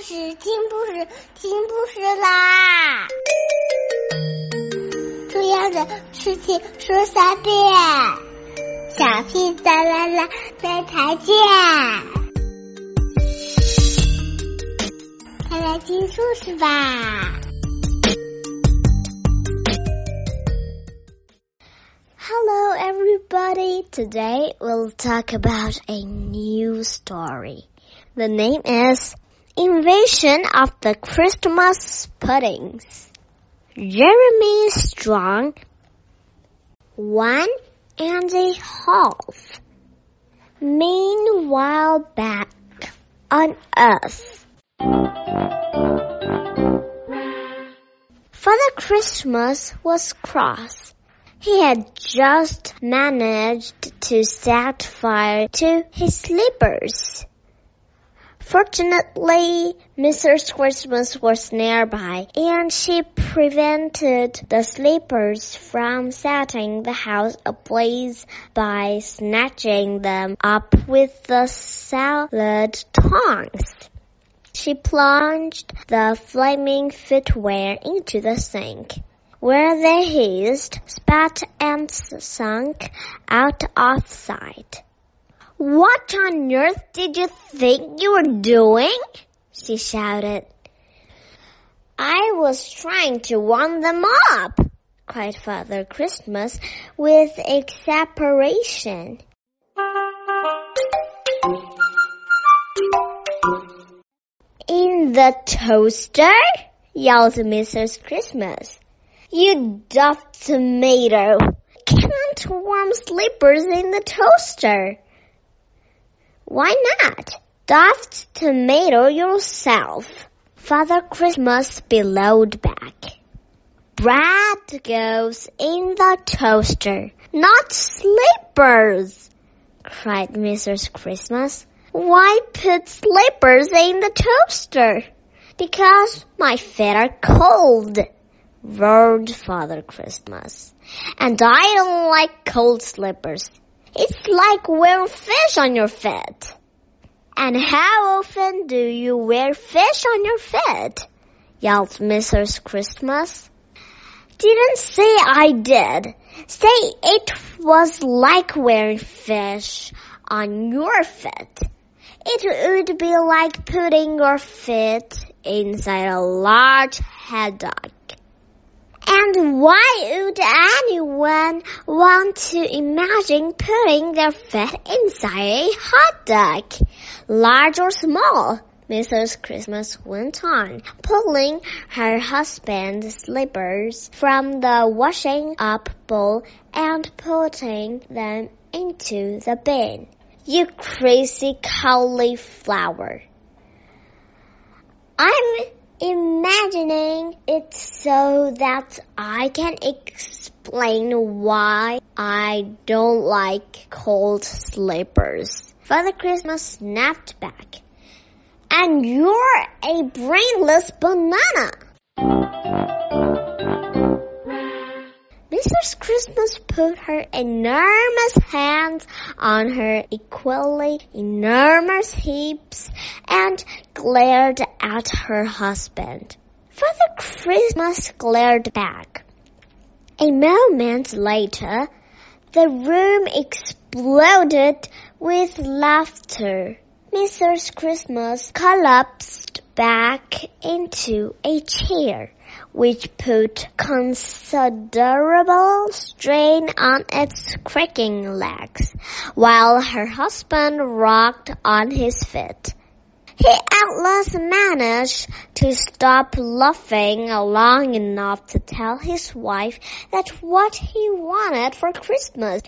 故事听故事听故事啦！重要的事情说三遍，小屁哒啦啦，再再见。快来听故事吧！Hello, everybody. Today we'll talk about a new story. The name is Invasion of the Christmas Puddings. Jeremy Strong, one and a half. Meanwhile, back on Earth. Father Christmas was cross. He had just managed to set fire to his slippers. Fortunately, Mrs. Christmas was nearby, and she prevented the sleepers from setting the house ablaze by snatching them up with the salad tongs. She plunged the flaming footwear into the sink, where they hissed, spat, and sunk out of sight. What on earth did you think you were doing? she shouted. I was trying to warm them up, cried Father Christmas with exasperation. In the toaster? yelled Mrs. Christmas. You daft tomato! Can't warm slippers in the toaster. Why not? Daft tomato yourself. Father Christmas bellowed back. Bread goes in the toaster, not slippers, cried Mrs. Christmas. Why put slippers in the toaster? Because my feet are cold, roared Father Christmas. And I don't like cold slippers. It's like wearing fish on your feet. And how often do you wear fish on your feet? yelled Mrs. Christmas. Didn't say I did. Say it was like wearing fish on your feet. It would be like putting your feet inside a large haddock. And why would anyone want to imagine putting their feet inside a hot dog, large or small? Mrs. Christmas went on, pulling her husband's slippers from the washing up bowl and putting them into the bin. You crazy cauliflower. I'm imagining it so that I can explain why I don't like cold slippers. Father Christmas snapped back. And you're a brainless banana. Mrs. Christmas put her enormous hands on her equally enormous hips and glared at her husband. Father Christmas glared back. A moment later, the room exploded with laughter. Mrs. Christmas collapsed back into a chair which put considerable strain on its creaking legs, while her husband rocked on his feet. He at last managed to stop laughing long enough to tell his wife that what he wanted for Christmas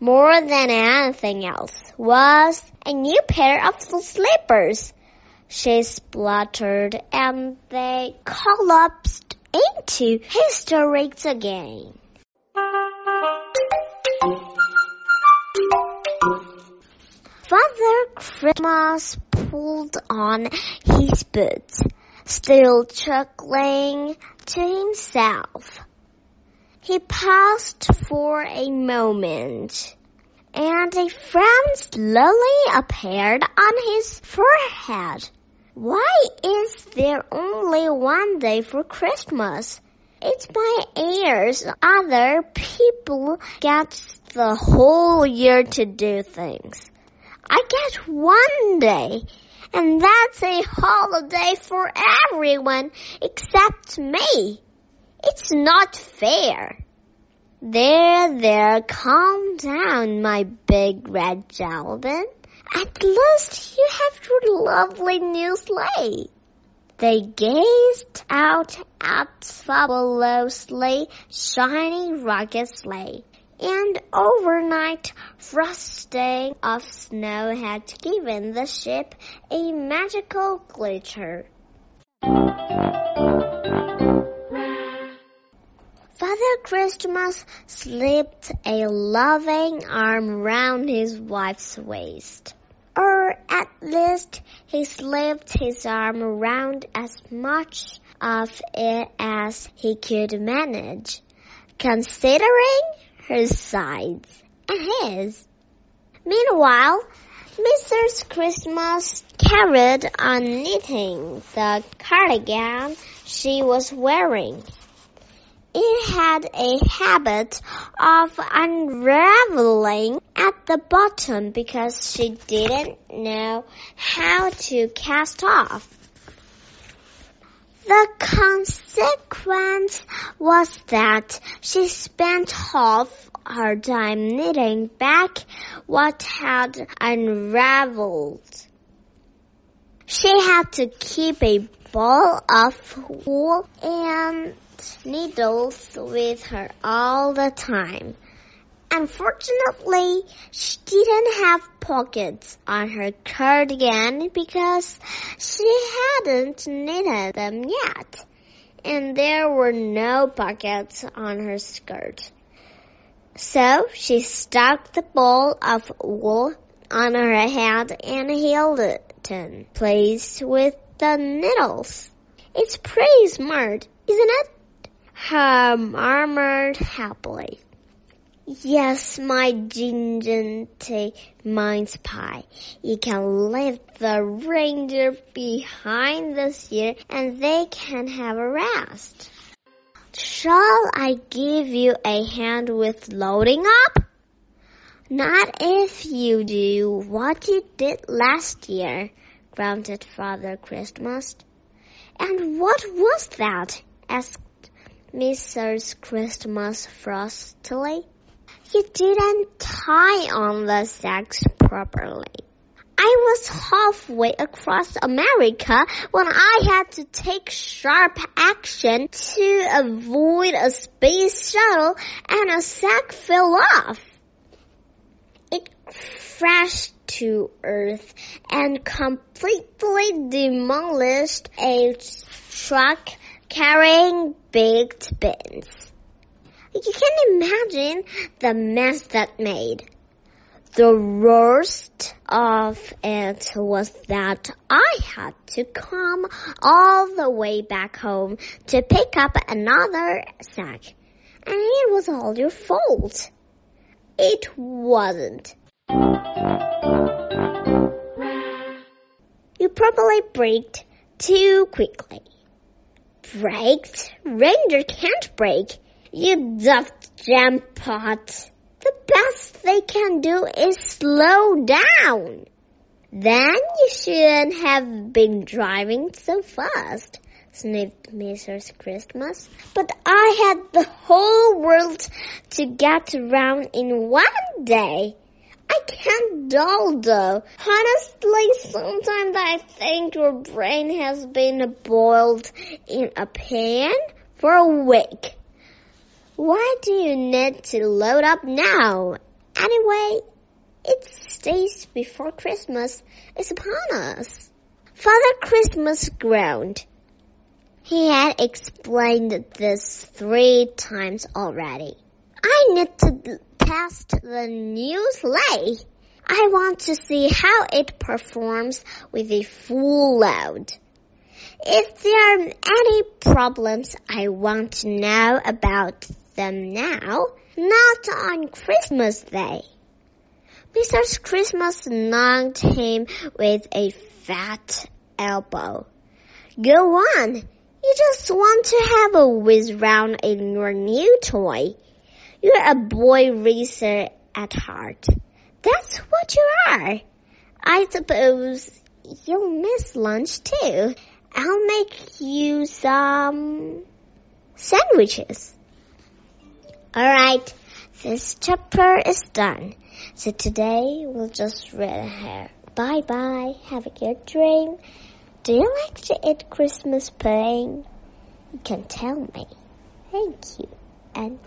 more than anything else was a new pair of slippers. She spluttered and they collapsed into hysterics again. Father Christmas pulled on his boots, still chuckling to himself. He paused for a moment, and a frown slowly appeared on his forehead. Why is there only one day for Christmas? It's my heirs. Other people get the whole year to do things. I get one day, and that's a holiday for everyone except me. It's not fair. There, there, calm down, my big red Jalvin. At least you have your lovely new sleigh. They gazed out at fabulously shiny rocket sleigh. And overnight frosting of snow had given the ship a magical glitter. Father Christmas slipped a loving arm round his wife's waist. Or at least he slipped his arm around as much of it as he could manage, considering her size and his. Meanwhile, Mrs. Christmas carried on knitting the cardigan she was wearing. It had a habit of unraveling at the bottom because she didn't know how to cast off. The consequence was that she spent half her time knitting back what had unraveled. She had to keep a ball of wool and needles with her all the time. Unfortunately, she didn't have pockets on her cardigan because she hadn't knitted them yet, and there were no pockets on her skirt. So she stuck the ball of wool on her head and held it in place with the needles. It's pretty smart, isn't it? Her murmured happily. Yes, my gingery mince pie. You can leave the reindeer behind this year and they can have a rest. Shall I give you a hand with loading up? Not if you do what you did last year, grunted Father Christmas. And what was that? asked Mrs. Christmas frostily. You didn't tie on the sacks properly. I was halfway across America when I had to take sharp action to avoid a space shuttle and a sack fell off. It crashed to Earth and completely demolished a truck carrying baked beans. You can imagine the mess that made. The worst of it was that I had to come all the way back home to pick up another sack. And it was all your fault. It wasn't. You probably braked too quickly. Braked? Reindeer can't brake. You daft jam pot. The best they can do is slow down. Then you shouldn't have been driving so fast, sniffed Mrs. Christmas. But I had the whole world to get around in one day. I can't dull though. Honestly, sometimes I think your brain has been boiled in a pan for a week. Why do you need to load up now? Anyway, it's days before Christmas is upon us. Father Christmas groaned. He had explained this three times already. I need to test the new sleigh. I want to see how it performs with a full load. If there are any problems, I want to know about them now, not on Christmas Day. Mrs. Christmas knocked him with a fat elbow. Go on. You just want to have a whiz round in your new toy. You're a boy racer at heart. That's what you are. I suppose you'll miss lunch too. I'll make you some sandwiches. Alright, this chapter is done. So today we'll just read here. Bye bye. Have a good dream. Do you like to eat Christmas pudding? You can tell me. Thank you and